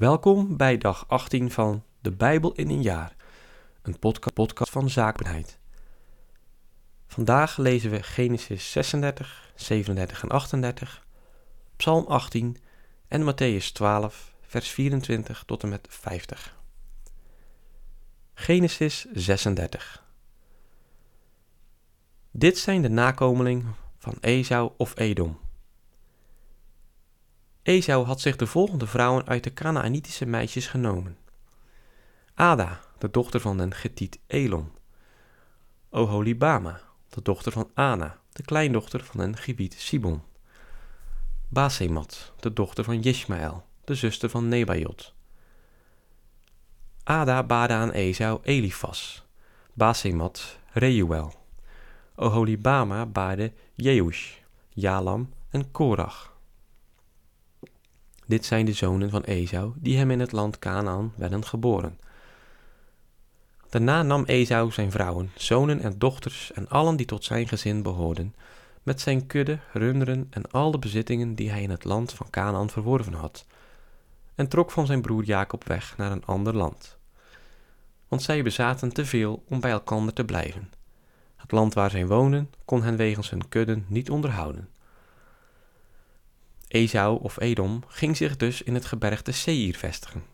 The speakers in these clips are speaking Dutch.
Welkom bij dag 18 van De Bijbel in een jaar, een podca podcast van zaakbaarheid. Vandaag lezen we Genesis 36, 37 en 38, Psalm 18 en Matthäus 12, vers 24 tot en met 50. Genesis 36 Dit zijn de nakomelingen van Esau of Edom. Esau had zich de volgende vrouwen uit de Canaanitische meisjes genomen. Ada, de dochter van den Getiet Elon. Oholibama, de dochter van Ana, de kleindochter van den Gibiet Sibon. Basemat, de dochter van Jishmael, de zuster van Nebajot. Ada baarde aan Esau Elifas, Basemat Reuel. Oholibama baarde Jeush, Jalam en Korach. Dit zijn de zonen van Esau die hem in het land Canaan werden geboren. Daarna nam Esau zijn vrouwen, zonen en dochters en allen die tot zijn gezin behoorden, met zijn kudde, runderen en al de bezittingen die hij in het land van Canaan verworven had, en trok van zijn broer Jacob weg naar een ander land. Want zij bezaten te veel om bij elkander te blijven. Het land waar zij woonden kon hen wegens hun kudden niet onderhouden. Esau of Edom ging zich dus in het gebergte Seir vestigen.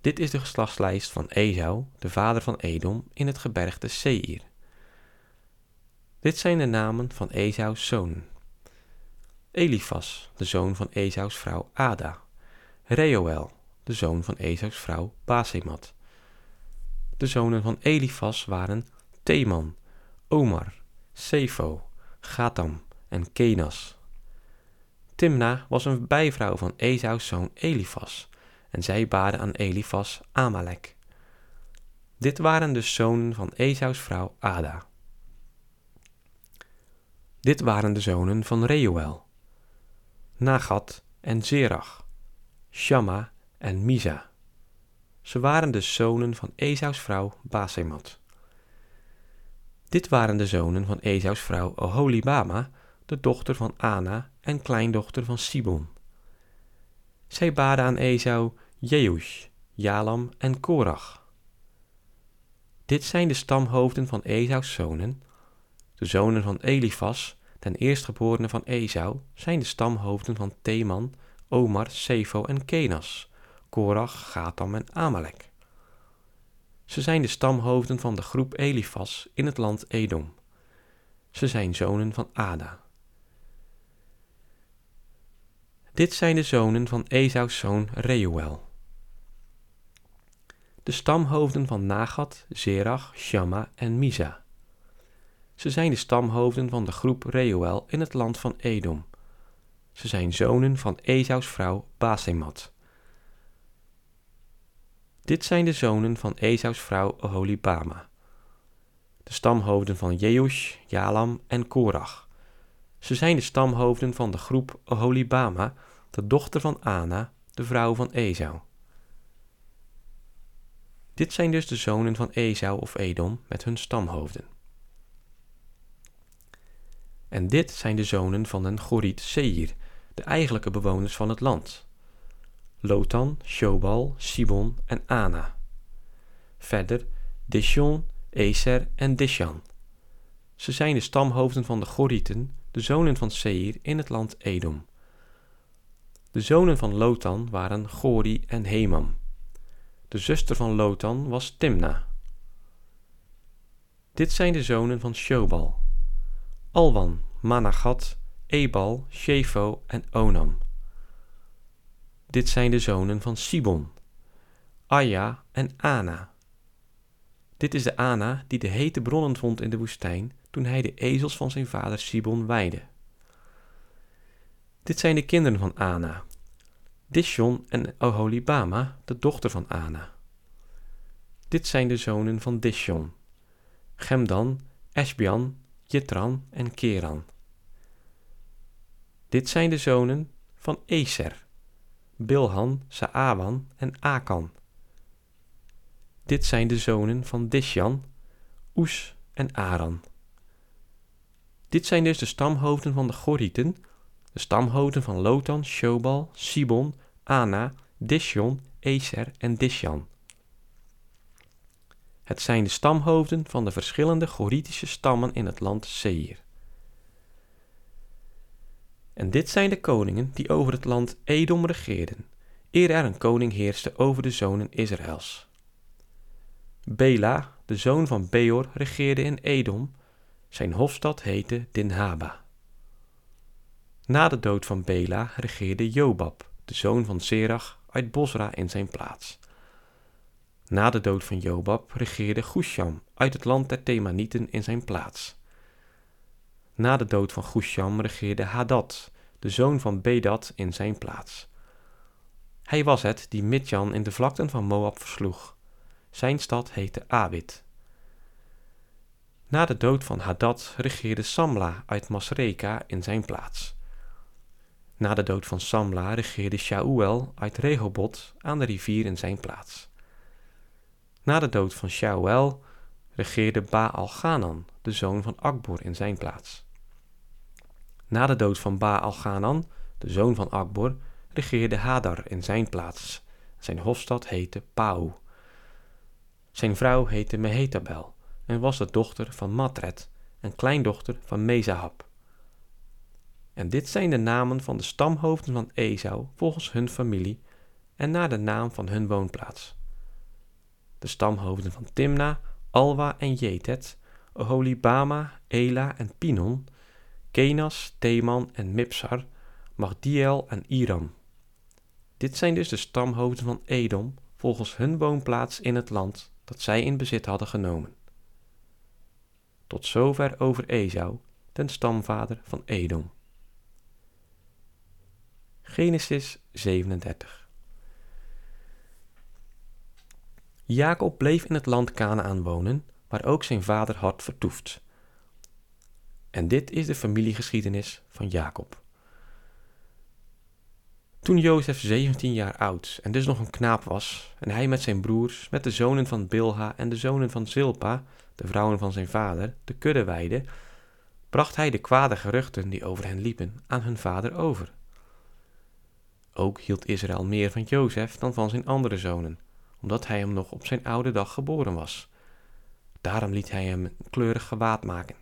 Dit is de geslachtslijst van Esau, de vader van Edom, in het gebergte Seir. Dit zijn de namen van Esau's zonen. Elifas, de zoon van Esau's vrouw Ada. Reuel, de zoon van Esau's vrouw Basemat. De zonen van Elifas waren Teman, Omar, Sefo, Gatam en Kenas. Timna was een bijvrouw van Esau's zoon Elifas, en zij baarde aan Elifas Amalek. Dit waren de zonen van Esau's vrouw Ada. Dit waren de zonen van Reuel, Nagat en Zerach, Shamma en Misa. Ze waren de zonen van Esau's vrouw Basemat. Dit waren de zonen van Esau's vrouw Oholibama, de dochter van Ana en kleindochter van Sibon. Zij baden aan Esau Jeush, Jalam en Korach. Dit zijn de stamhoofden van Esau's zonen. De zonen van Elifas, ten eerstgeborene van Esau, zijn de stamhoofden van Teman, Omar, Sefo en Kenas, Korach, Gatam en Amalek. Ze zijn de stamhoofden van de groep Elifas in het land Edom. Ze zijn zonen van Ada. Dit zijn de zonen van Esau's zoon Reuel. De stamhoofden van Nagat, Zerach, Shamma en Misa. Ze zijn de stamhoofden van de groep Reuel in het land van Edom. Ze zijn zonen van Esau's vrouw Basemat. Dit zijn de zonen van Esau's vrouw Oholibama. De stamhoofden van Jeush, Jalam en Korach. Ze zijn de stamhoofden van de groep Oholibama, de dochter van Ana, de vrouw van Esau. Dit zijn dus de zonen van Esau of Edom met hun stamhoofden. En dit zijn de zonen van den Goriet Seir, de eigenlijke bewoners van het land. Lotan, Shobal, Sibon en Ana. Verder Dishon, Eser en Dishan. Ze zijn de stamhoofden van de Gorieten, de zonen van Seir in het land Edom. De zonen van Lotan waren Gori en Hemam. De zuster van Lotan was Timna. Dit zijn de zonen van Shobal. Alwan, Managat, Ebal, Shefo en Onam. Dit zijn de zonen van Sibon, Aya en Ana. Dit is de Ana die de hete bronnen vond in de woestijn toen hij de ezels van zijn vader Sibon weide. Dit zijn de kinderen van Ana, Dishon en Oholibama, de dochter van Ana. Dit zijn de zonen van Dishon, Gemdan, Esbian, Jitran en Keran. Dit zijn de zonen van Eser, Bilhan, Saawan en Akan. Dit zijn de zonen van Dishan, Oes en Aran. Dit zijn dus de stamhoofden van de Gorieten, de stamhoofden van Lotan, Shobal, Sibon, Ana, Dishon, Eser en Dishan. Het zijn de stamhoofden van de verschillende Goritische stammen in het land Seir. En dit zijn de koningen die over het land Edom regeerden, eer er een koning heerste over de zonen Israëls. Bela, de zoon van Beor, regeerde in Edom. Zijn hofstad heette Dinhaba. Na de dood van Bela regeerde Jobab, de zoon van Serach, uit Bosra in zijn plaats. Na de dood van Jobab regeerde Gusham uit het land der Themanieten in zijn plaats. Na de dood van Gusham regeerde Hadad, de zoon van Bedad, in zijn plaats. Hij was het die Midjan in de vlakten van Moab versloeg. Zijn stad heette Awit. Na de dood van Hadad regeerde Samla uit Masreka in zijn plaats. Na de dood van Samla regeerde Shaul uit Rehoboth aan de rivier in zijn plaats. Na de dood van Shaul regeerde Baal-Ganan, de zoon van Akbor, in zijn plaats. Na de dood van Baal-Ganan, de zoon van Akbor, regeerde Hadar in zijn plaats. Zijn hofstad heette Pau. Zijn vrouw heette Mehetabel en was de dochter van Matred en kleindochter van Mezahab. En dit zijn de namen van de stamhoofden van Esau volgens hun familie en naar de naam van hun woonplaats. De stamhoofden van Timna, Alwa en Jetet, Oholibama, Ela en Pinon, Kenas, Teman en Mipsar, Magdiel en Iram. Dit zijn dus de stamhoofden van Edom volgens hun woonplaats in het land dat zij in bezit hadden genomen. Tot zover over Esau, den stamvader van Edom. Genesis 37 Jacob bleef in het land Canaan wonen, waar ook zijn vader had vertoefd. En dit is de familiegeschiedenis van Jacob. Toen Jozef 17 jaar oud en dus nog een knaap was, en hij met zijn broers, met de zonen van Bilha en de zonen van Zilpa, de vrouwen van zijn vader, de kudde weide, bracht hij de kwade geruchten die over hen liepen aan hun vader over. Ook hield Israël meer van Jozef dan van zijn andere zonen, omdat hij hem nog op zijn oude dag geboren was. Daarom liet hij hem een kleurig gewaad maken.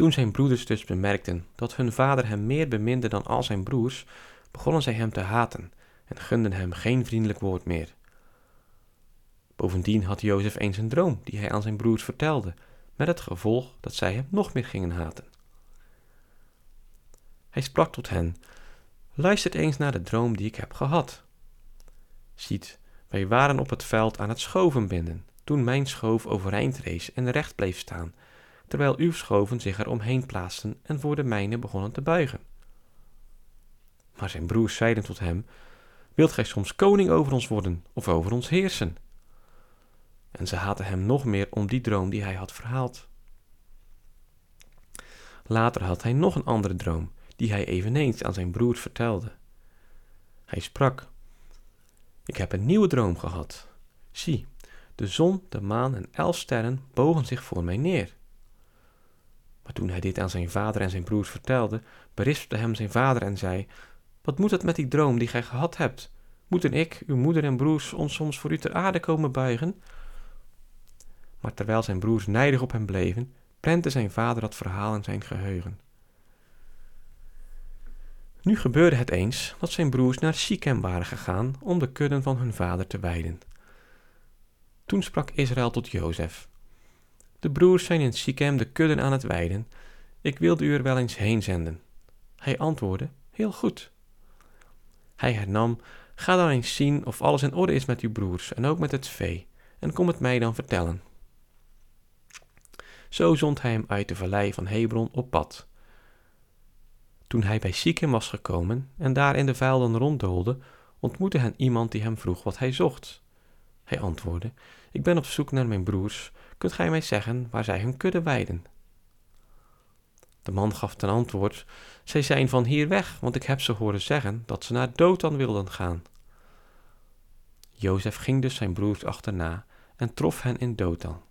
Toen zijn broeders dus bemerkten dat hun vader hem meer beminde dan al zijn broers, begonnen zij hem te haten en gunden hem geen vriendelijk woord meer. Bovendien had Jozef eens een droom die hij aan zijn broers vertelde, met het gevolg dat zij hem nog meer gingen haten. Hij sprak tot hen: Luistert eens naar de droom die ik heb gehad. Ziet, wij waren op het veld aan het schoven binden, toen mijn schoof overeind rees en recht bleef staan, terwijl uw schoven zich er omheen plaatsten en voor de mijne begonnen te buigen. Maar zijn broers zeiden tot hem: Wilt gij soms koning over ons worden of over ons heersen? En ze haatten hem nog meer om die droom die hij had verhaald. Later had hij nog een andere droom, die hij eveneens aan zijn broers vertelde. Hij sprak: Ik heb een nieuwe droom gehad. Zie, de zon, de maan en elf sterren bogen zich voor mij neer. Maar toen hij dit aan zijn vader en zijn broers vertelde, berispte hem zijn vader en zei: Wat moet het met die droom die gij gehad hebt? Moeten ik, uw moeder en broers ons soms voor u ter aarde komen buigen? Maar terwijl zijn broers nijdig op hem bleven, prentte zijn vader dat verhaal in zijn geheugen. Nu gebeurde het eens dat zijn broers naar Sichem waren gegaan om de kudden van hun vader te weiden. Toen sprak Israël tot Jozef: De broers zijn in Sichem de kudden aan het weiden. Ik wilde u er wel eens heen zenden. Hij antwoordde: Heel goed. Hij hernam: Ga dan eens zien of alles in orde is met uw broers en ook met het vee, en kom het mij dan vertellen. Zo zond hij hem uit de vallei van Hebron op pad. Toen hij bij Sichem was gekomen en daar in de velden ronddoolde, ontmoette hij iemand die hem vroeg wat hij zocht. Hij antwoordde: Ik ben op zoek naar mijn broers. Kunt gij mij zeggen waar zij hun kudde weiden? De man gaf ten antwoord: Zij zijn van hier weg, want ik heb ze horen zeggen dat ze naar Dothan wilden gaan. Jozef ging dus zijn broers achterna en trof hen in Dothan.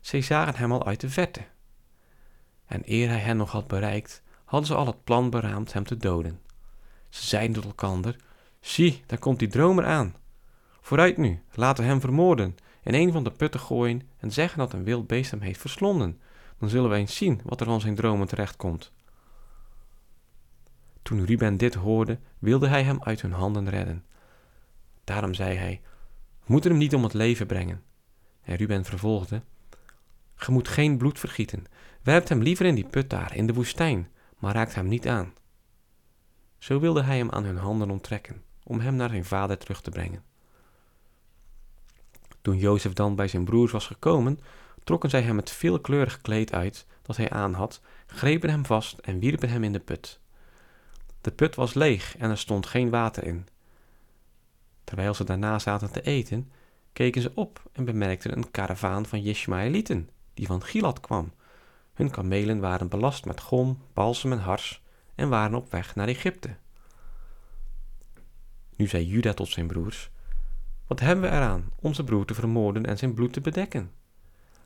Zij zagen hem al uit de verte. En eer hij hen nog had bereikt, hadden ze al het plan beraamd hem te doden. Ze zeiden tot elkander, zie, daar komt die dromer aan. Vooruit nu, laten we hem vermoorden, in een van de putten gooien en zeggen dat een wild beest hem heeft verslonden. Dan zullen wij eens zien wat er van zijn dromen terechtkomt. Toen Ruben dit hoorde, wilde hij hem uit hun handen redden. Daarom zei hij, we moeten hem niet om het leven brengen. En Ruben vervolgde, Ge moet geen bloed vergieten. Werpt hem liever in die put daar, in de woestijn, maar raakt hem niet aan. Zo wilde hij hem aan hun handen onttrekken, om hem naar zijn vader terug te brengen. Toen Jozef dan bij zijn broers was gekomen, trokken zij hem het veelkleurig kleed uit dat hij aan had, grepen hem vast en wierpen hem in de put. De put was leeg en er stond geen water in. Terwijl ze daarna zaten te eten, keken ze op en bemerkten een karavaan van Jishmaelieten, die van Gilad kwam. Hun kamelen waren belast met gom, balsem en hars en waren op weg naar Egypte. Nu zei Juda tot zijn broers: Wat hebben we eraan onze broer te vermoorden en zijn bloed te bedekken?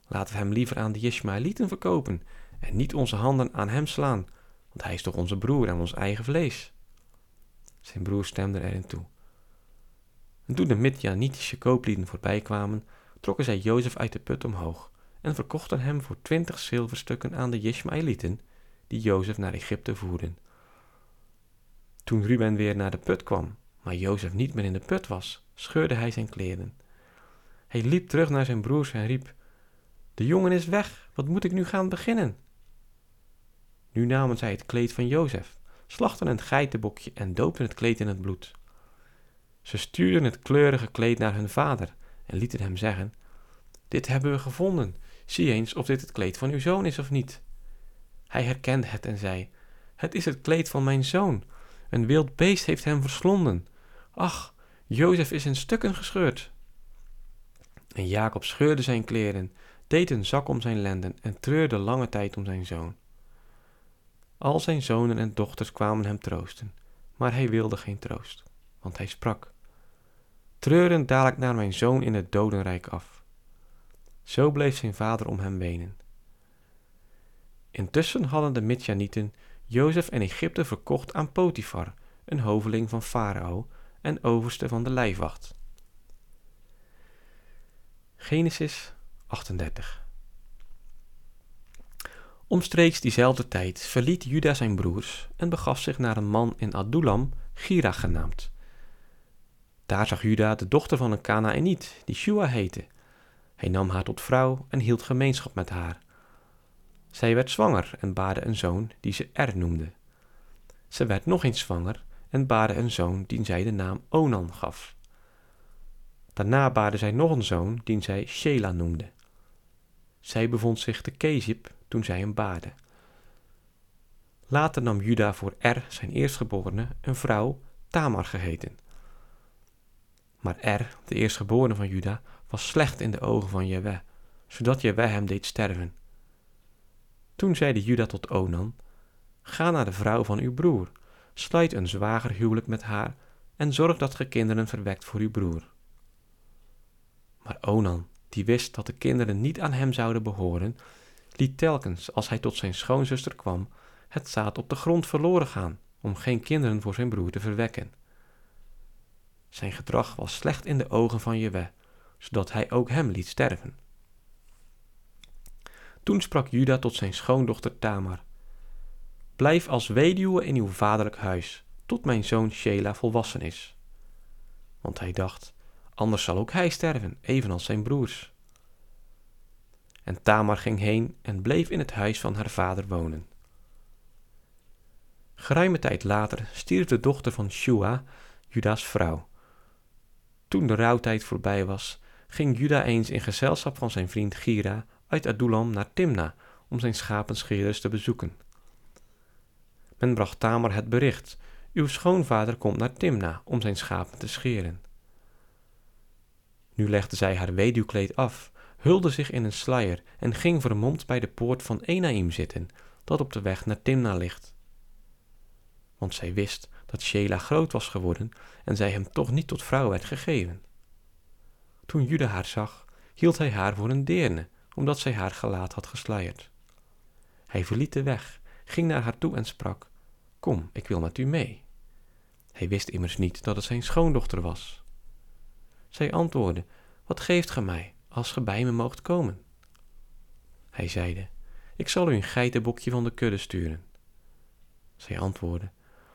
Laten we hem liever aan de Jishmaelieten verkopen en niet onze handen aan hem slaan, want hij is toch onze broer en ons eigen vlees. Zijn broer stemde erin toe. En toen de Midjanitische kooplieden voorbij kwamen, trokken zij Jozef uit de put omhoog en verkochten hem voor twintig zilverstukken aan de Jishmaelieten, die Jozef naar Egypte voerden. Toen Ruben weer naar de put kwam, maar Jozef niet meer in de put was, scheurde hij zijn kleren. Hij liep terug naar zijn broers en riep: De jongen is weg, wat moet ik nu gaan beginnen? Nu namen zij het kleed van Jozef, slachten een geitenbokje en doopten het kleed in het bloed. Ze stuurden het kleurige kleed naar hun vader en lieten hem zeggen: Dit hebben we gevonden. Zie eens of dit het kleed van uw zoon is of niet. Hij herkende het en zei: Het is het kleed van mijn zoon. Een wild beest heeft hem verslonden. Ach, Jozef is in stukken gescheurd. En Jacob scheurde zijn kleren, deed een zak om zijn lenden en treurde lange tijd om zijn zoon. Al zijn zonen en dochters kwamen hem troosten, maar hij wilde geen troost, want hij sprak: Treurend dadelijk naar mijn zoon in het dodenrijk af. Zo bleef zijn vader om hem wenen. Intussen hadden de Midjanieten Jozef en Egypte verkocht aan Potifar, een hoveling van Farao en overste van de lijfwacht. Genesis 38 Omstreeks diezelfde tijd verliet Juda zijn broers en begaf zich naar een man in Adulam, Gira genaamd. Daar zag Juda de dochter van een Kanaaniet, die Shua heette. Hij nam haar tot vrouw en hield gemeenschap met haar. Zij werd zwanger en baarde een zoon die ze Er noemde. Ze werd nog eens zwanger en baarde een zoon die zij de naam Onan gaf. Daarna baarde zij nog een zoon die zij Shela noemde. Zij bevond zich te Kezib toen zij hem baarde. Later nam Juda voor Er, zijn eerstgeborene, een vrouw, Tamar geheten. Maar Er, de eerstgeborene van Juda, was slecht in de ogen van Jewe, zodat Jewe hem deed sterven. Toen zeide Juda tot Onan, Ga naar de vrouw van uw broer, sluit een zwagerhuwelijk met haar en zorg dat ge kinderen verwekt voor uw broer. Maar Onan, die wist dat de kinderen niet aan hem zouden behoren, liet telkens als hij tot zijn schoonzuster kwam, het zaad op de grond verloren gaan, om geen kinderen voor zijn broer te verwekken. Zijn gedrag was slecht in de ogen van Jewe, zodat hij ook hem liet sterven. Toen sprak Juda tot zijn schoondochter Tamar: Blijf als weduwe in uw vaderlijk huis, tot mijn zoon Shela volwassen is. Want hij dacht: Anders zal ook hij sterven, evenals zijn broers. En Tamar ging heen en bleef in het huis van haar vader wonen. Geruime tijd later stierf de dochter van Shua, Juda's vrouw. Toen de rouwtijd voorbij was, ging Juda eens in gezelschap van zijn vriend Gira uit Adulam naar Timna om zijn schapenscheerders te bezoeken. Men bracht Tamar het bericht: Uw schoonvader komt naar Timna om zijn schapen te scheren. Nu legde zij haar weduwkleed af, hulde zich in een sluier en ging vermomd bij de poort van Enaim zitten, dat op de weg naar Timna ligt. Want zij wist dat Shela groot was geworden en zij hem toch niet tot vrouw werd gegeven. Toen Juda haar zag, hield hij haar voor een deerne, omdat zij haar gelaat had gesluierd. Hij verliet de weg, ging naar haar toe en sprak: Kom, ik wil met u mee. Hij wist immers niet dat het zijn schoondochter was. Zij antwoordde, wat geeft ge mij, als ge bij me moogt komen? Hij zeide, ik zal u een geitenbokje van de kudde sturen. Zij antwoordde,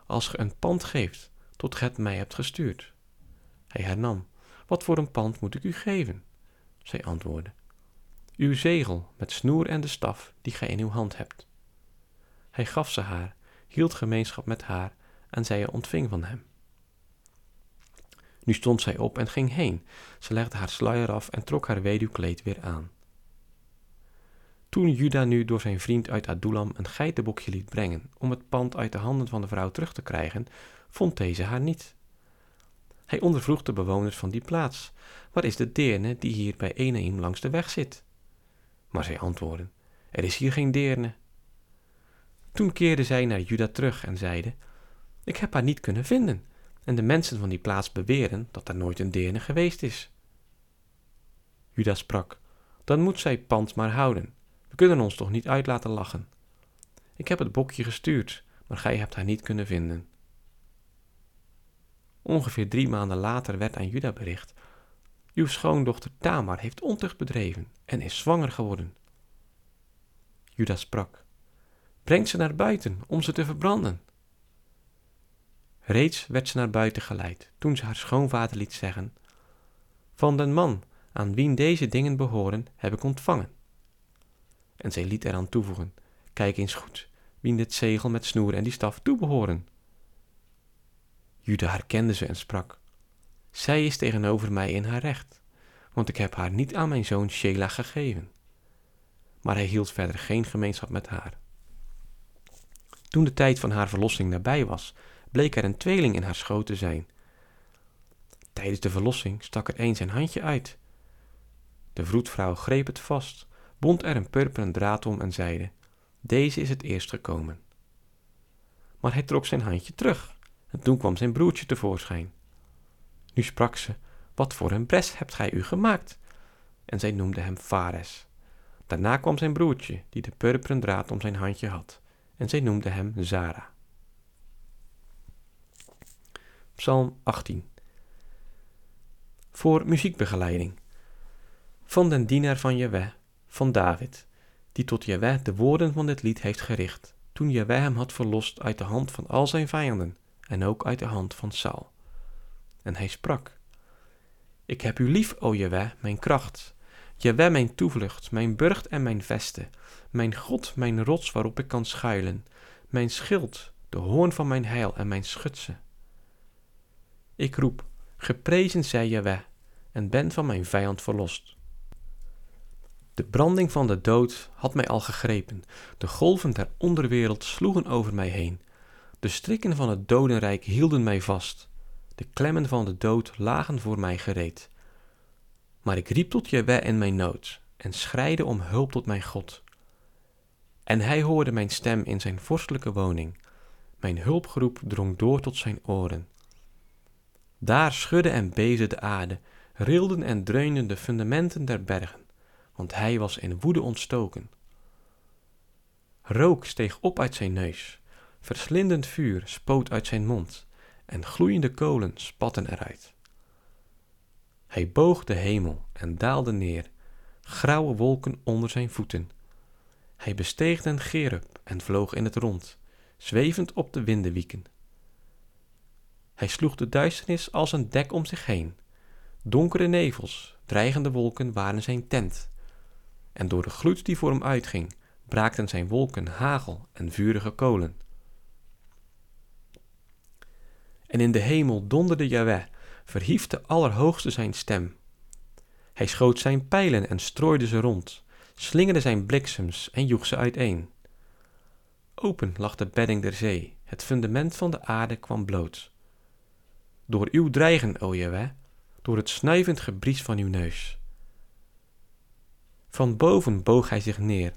als ge een pand geeft, tot ge het mij hebt gestuurd. Hij hernam, wat voor een pand moet ik u geven? Zij antwoordde, uw zegel met snoer en de staf die gij in uw hand hebt. Hij gaf ze haar, hield gemeenschap met haar en zij ontving van hem. Nu stond zij op en ging heen. Ze legde haar sluier af en trok haar weduwkleed weer aan. Toen Juda nu door zijn vriend uit Adulam een geitenbokje liet brengen om het pand uit de handen van de vrouw terug te krijgen, vond deze haar niet. Hij ondervroeg de bewoners van die plaats: Waar is de deerne die hier bij Enaim langs de weg zit? Maar zij antwoordden: Er is hier geen deerne. Toen keerden zij naar Juda terug en zeiden: Ik heb haar niet kunnen vinden, en de mensen van die plaats beweren dat er nooit een deerne geweest is. Juda sprak: Dan moet zij pand maar houden. We kunnen ons toch niet uit laten lachen. Ik heb het bokje gestuurd, maar gij hebt haar niet kunnen vinden. Ongeveer drie maanden later werd aan Juda bericht: Uw schoondochter Tamar heeft ontucht bedreven en is zwanger geworden. Juda sprak: Breng ze naar buiten om ze te verbranden. Reeds werd ze naar buiten geleid toen ze haar schoonvader liet zeggen: Van den man aan wien deze dingen behoren, heb ik ontvangen. En zij liet eraan toevoegen: Kijk eens goed, wien dit zegel met snoer en die staf toebehoren. Juda herkende ze en sprak: Zij is tegenover mij in haar recht, want ik heb haar niet aan mijn zoon Shela gegeven. Maar hij hield verder geen gemeenschap met haar. Toen de tijd van haar verlossing nabij was, bleek er een tweeling in haar schoot te zijn. Tijdens de verlossing stak er een zijn handje uit. De vroedvrouw greep het vast, bond er een purperen draad om en zeide: Deze is het eerst gekomen. Maar hij trok zijn handje terug en toen kwam zijn broertje tevoorschijn. Nu sprak ze: Wat voor een bres hebt gij u gemaakt? En zij noemde hem Fares. Daarna kwam zijn broertje, die de purperen draad om zijn handje had, en zij noemde hem Zara. Psalm 18 Voor muziekbegeleiding Van den dienaar van Jewe, van David, die tot Jewe de woorden van dit lied heeft gericht, toen Jewe hem had verlost uit de hand van al zijn vijanden en ook uit de hand van Saul. En hij sprak, Ik heb u lief, o Jewe, mijn kracht, Jewe mijn toevlucht, mijn burcht en mijn veste, mijn God, mijn rots waarop ik kan schuilen, mijn schild, de hoorn van mijn heil en mijn schutse. Ik roep, geprezen zij Jewe, en ben van mijn vijand verlost. De branding van de dood had mij al gegrepen, de golven der onderwereld sloegen over mij heen. De strikken van het dodenrijk hielden mij vast, de klemmen van de dood lagen voor mij gereed. Maar ik riep tot Jewe in mijn nood en schreide om hulp tot mijn God. En hij hoorde mijn stem in zijn vorstelijke woning. Mijn hulpgeroep drong door tot zijn oren. Daar schudde en beefde de aarde, rilden en dreunden de fundamenten der bergen, want hij was in woede ontstoken. Rook steeg op uit zijn neus, verslindend vuur spoot uit zijn mond, en gloeiende kolen spatten eruit. Hij boog de hemel en daalde neer, grauwe wolken onder zijn voeten. Hij besteeg den gerub en vloog in het rond, zwevend op de windenwieken. Hij sloeg de duisternis als een dek om zich heen. Donkere nevels, dreigende wolken waren zijn tent. En door de gloed die voor hem uitging, braakten zijn wolken hagel en vurige kolen. En in de hemel donderde Jahweh, verhief de Allerhoogste zijn stem. Hij schoot zijn pijlen en strooide ze rond, slingerde zijn bliksems en joeg ze uiteen. Open lag de bedding der zee, het fundament van de aarde kwam bloot. Door uw dreigen, o Jahweh, door het snuivend gebries van uw neus. Van boven boog hij zich neer,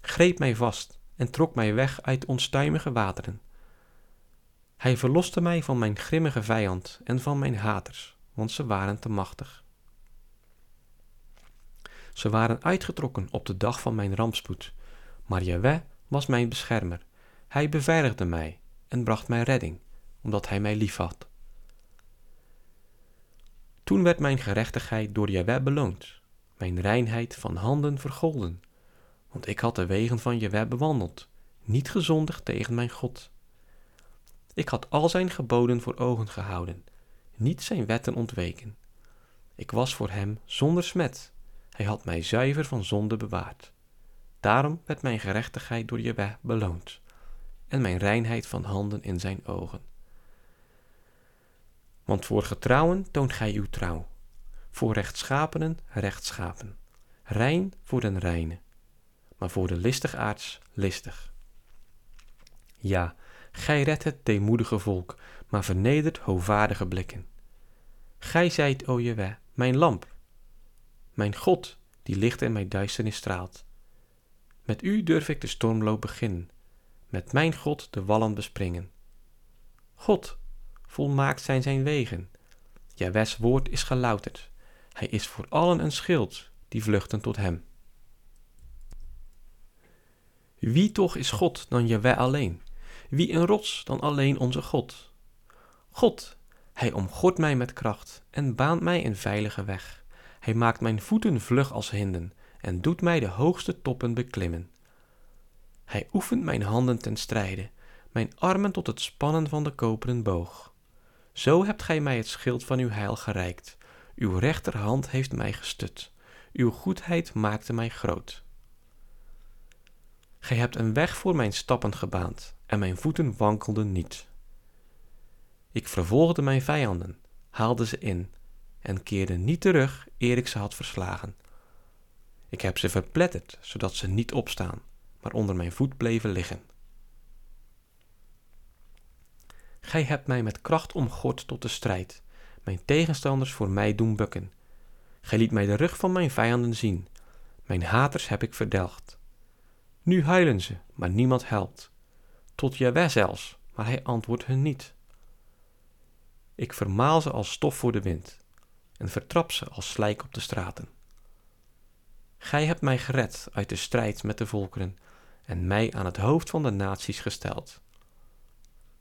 greep mij vast en trok mij weg uit onstuimige wateren. Hij verloste mij van mijn grimmige vijand en van mijn haters, want ze waren te machtig. Ze waren uitgetrokken op de dag van mijn rampspoed, maar Jahweh was mijn beschermer. Hij beveiligde mij en bracht mij redding, omdat hij mij liefhad. Toen werd mijn gerechtigheid door Jaweh beloond, mijn reinheid van handen vergolden, want ik had de wegen van Jaweh bewandeld, niet gezondigd tegen mijn God. Ik had al zijn geboden voor ogen gehouden, niet zijn wetten ontweken. Ik was voor hem zonder smet, hij had mij zuiver van zonde bewaard. Daarom werd mijn gerechtigheid door Jeweh beloond en mijn reinheid van handen in zijn ogen. Want voor getrouwen toont gij uw trouw, voor rechtschapenen rechtschapen, rein voor den reine, maar voor de listigaards listig. Ja, gij redt het deemoedige volk, maar vernedert hoogwaardige blikken. Gij zijt, o Jeweh, mijn lamp, mijn God, die licht in mijn duisternis straalt. Met u durf ik de stormloop beginnen, met mijn God de wallen bespringen. God, volmaakt zijn zijn wegen. Jawes woord is gelouterd. Hij is voor allen een schild die vluchten tot hem. Wie toch is God dan Jaweh alleen? Wie een rots dan alleen onze God? God, hij omgort mij met kracht en baant mij een veilige weg. Hij maakt mijn voeten vlug als hinden en doet mij de hoogste toppen beklimmen. Hij oefent mijn handen ten strijde, mijn armen tot het spannen van de koperen boog. Zo hebt gij mij het schild van uw heil gereikt. Uw rechterhand heeft mij gestut. Uw goedheid maakte mij groot. Gij hebt een weg voor mijn stappen gebaand, en mijn voeten wankelden niet. Ik vervolgde mijn vijanden, haalde ze in, en keerde niet terug eer ik ze had verslagen. Ik heb ze verpletterd, zodat ze niet opstaan, maar onder mijn voet bleven liggen. Gij hebt mij met kracht omgord tot de strijd, mijn tegenstanders voor mij doen bukken. Gij liet mij de rug van mijn vijanden zien, mijn haters heb ik verdelgd. Nu huilen ze, maar niemand helpt. Tot Jaweh zelfs, maar hij antwoordt hun niet. Ik vermaal ze als stof voor de wind en vertrap ze als slijk op de straten. Gij hebt mij gered uit de strijd met de volkeren en mij aan het hoofd van de naties gesteld.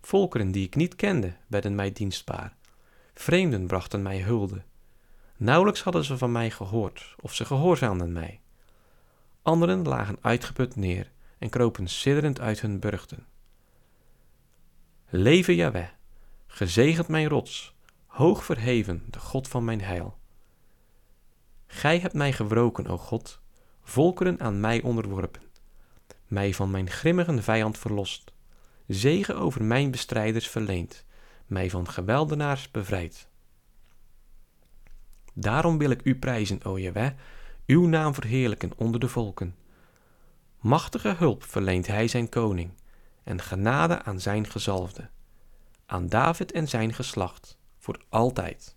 Volkeren die ik niet kende, werden mij dienstbaar. Vreemden brachten mij hulde. Nauwelijks hadden ze van mij gehoord, of ze gehoorzaamden mij. Anderen lagen uitgeput neer en kropen sidderend uit hun burchten. Leven Jaweh, gezegend mijn rots, hoog verheven, de God van mijn heil. Gij hebt mij gewroken, o God, volkeren aan mij onderworpen, mij van mijn grimmige vijand verlost, zegen over mijn bestrijders verleend, mij van geweldenaars bevrijd. Daarom wil ik u prijzen, o Jeweh, uw naam verheerlijken onder de volken. Machtige hulp verleent hij zijn koning, en genade aan zijn gezalfde, aan David en zijn geslacht, voor altijd.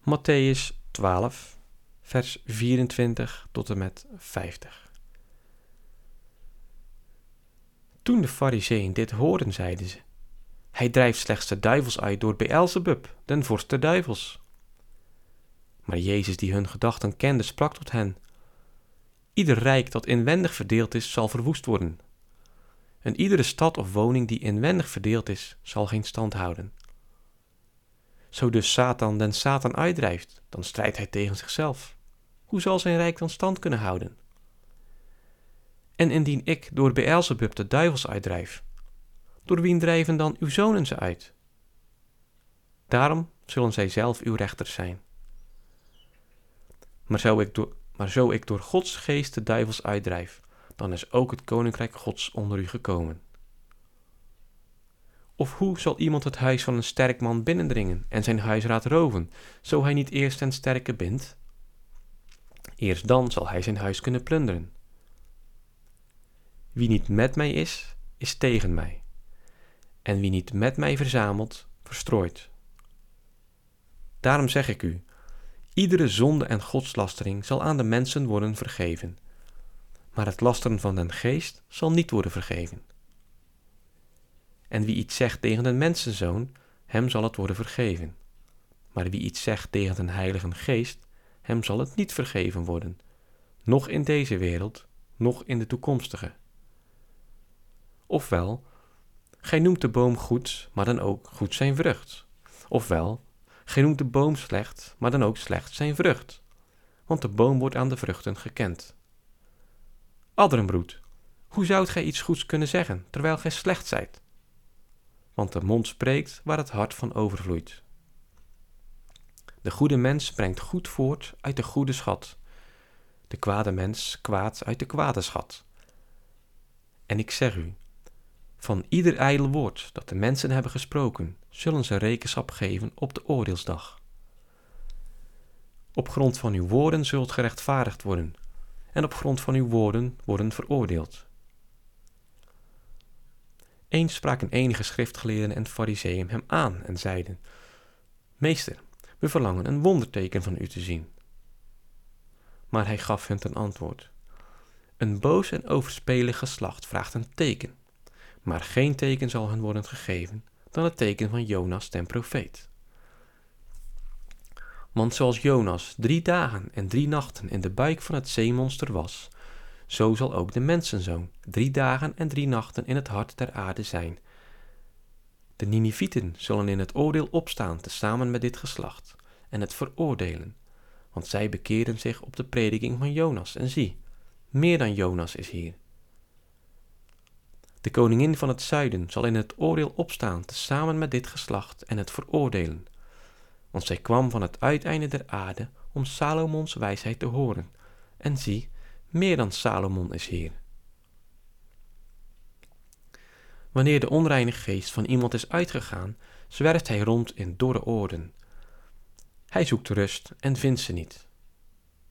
Matthäus 12, vers 24 tot en met 50. Toen de fariseeën dit hoorden, zeiden ze, hij drijft slechts de duivels uit door Beelzebub, den vorst der duivels. Maar Jezus, die hun gedachten kende, sprak tot hen, Ieder rijk dat inwendig verdeeld is, zal verwoest worden. En iedere stad of woning die inwendig verdeeld is, zal geen stand houden. Zo dus Satan den Satan uitdrijft, dan strijdt hij tegen zichzelf. Hoe zal zijn rijk dan stand kunnen houden? En indien ik door Beelzebub de duivels uitdrijf, door wien drijven dan uw zonen ze uit? Daarom zullen zij zelf uw rechters zijn. Maar zo ik door, maar zo ik door Gods geest de duivels uitdrijf, dan is ook het koninkrijk Gods onder u gekomen. Of hoe zal iemand het huis van een sterk man binnendringen en zijn huisraad roven, zo hij niet eerst ten sterke bindt? Eerst dan zal hij zijn huis kunnen plunderen. Wie niet met mij is, is tegen mij. En wie niet met mij verzamelt, verstrooit. Daarom zeg ik u: iedere zonde en godslastering zal aan de mensen worden vergeven, maar het lasteren van den geest zal niet worden vergeven. En wie iets zegt tegen den mensenzoon, hem zal het worden vergeven. Maar wie iets zegt tegen den heilige geest, hem zal het niet vergeven worden, noch in deze wereld, noch in de toekomstige Ofwel, gij noemt de boom goed, maar dan ook goed zijn vrucht. Ofwel, gij noemt de boom slecht, maar dan ook slecht zijn vrucht. Want de boom wordt aan de vruchten gekend. Adrenbroed, hoe zoudt gij iets goeds kunnen zeggen, terwijl gij slecht zijt? Want de mond spreekt waar het hart van overvloeit. De goede mens brengt goed voort uit de goede schat. De kwade mens kwaad uit de kwade schat. En ik zeg u, van ieder ijdel woord dat de mensen hebben gesproken, zullen ze rekenschap geven op de oordeelsdag. Op grond van uw woorden zult gerechtvaardigd worden, en op grond van uw woorden worden veroordeeld. Eens spraken enige schriftgeleerden en fariseeën hem aan en zeiden: Meester, we verlangen een wonderteken van u te zien. Maar hij gaf hen ten antwoord: Een boos en overspelig geslacht vraagt een teken, maar geen teken zal hen worden gegeven dan het teken van Jonas ten profeet. Want zoals Jonas drie dagen en drie nachten in de buik van het zeemonster was, zo zal ook de mensenzoon drie dagen en drie nachten in het hart der aarde zijn. De Ninivieten zullen in het oordeel opstaan tezamen met dit geslacht en het veroordelen, want zij bekeren zich op de prediking van Jonas en zie, meer dan Jonas is hier. De koningin van het zuiden zal in het oordeel opstaan tezamen met dit geslacht en het veroordelen, want zij kwam van het uiteinde der aarde om Salomons wijsheid te horen, en zie, meer dan Salomon is hier. Wanneer de onreine geest van iemand is uitgegaan, zwerft hij rond in dorre oorden. Hij zoekt rust en vindt ze niet.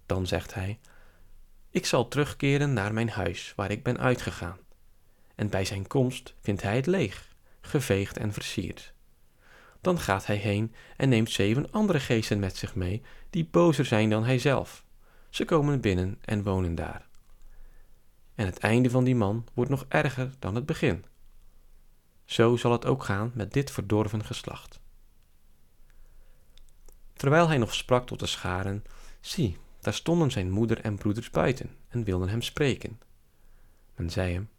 Dan zegt hij: Ik zal terugkeren naar mijn huis waar ik ben uitgegaan. En bij zijn komst vindt hij het leeg, geveegd en versierd. Dan gaat hij heen en neemt zeven andere geesten met zich mee, die bozer zijn dan hij zelf. Ze komen binnen en wonen daar. En het einde van die man wordt nog erger dan het begin. Zo zal het ook gaan met dit verdorven geslacht. Terwijl hij nog sprak tot de scharen, zie, daar stonden zijn moeder en broeders buiten en wilden hem spreken. Men zei hem: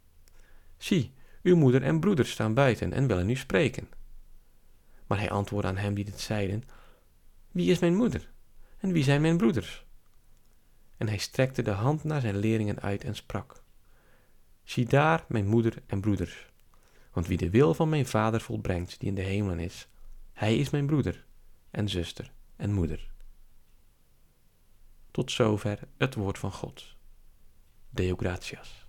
Zie, uw moeder en broeders staan buiten en willen u spreken. Maar hij antwoordde aan hem die dit zeiden: Wie is mijn moeder en wie zijn mijn broeders? En hij strekte de hand naar zijn leerlingen uit en sprak: Zie daar mijn moeder en broeders. Want wie de wil van mijn vader volbrengt, die in de hemelen is, hij is mijn broeder en zuster en moeder. Tot zover het woord van God. Deo gratias.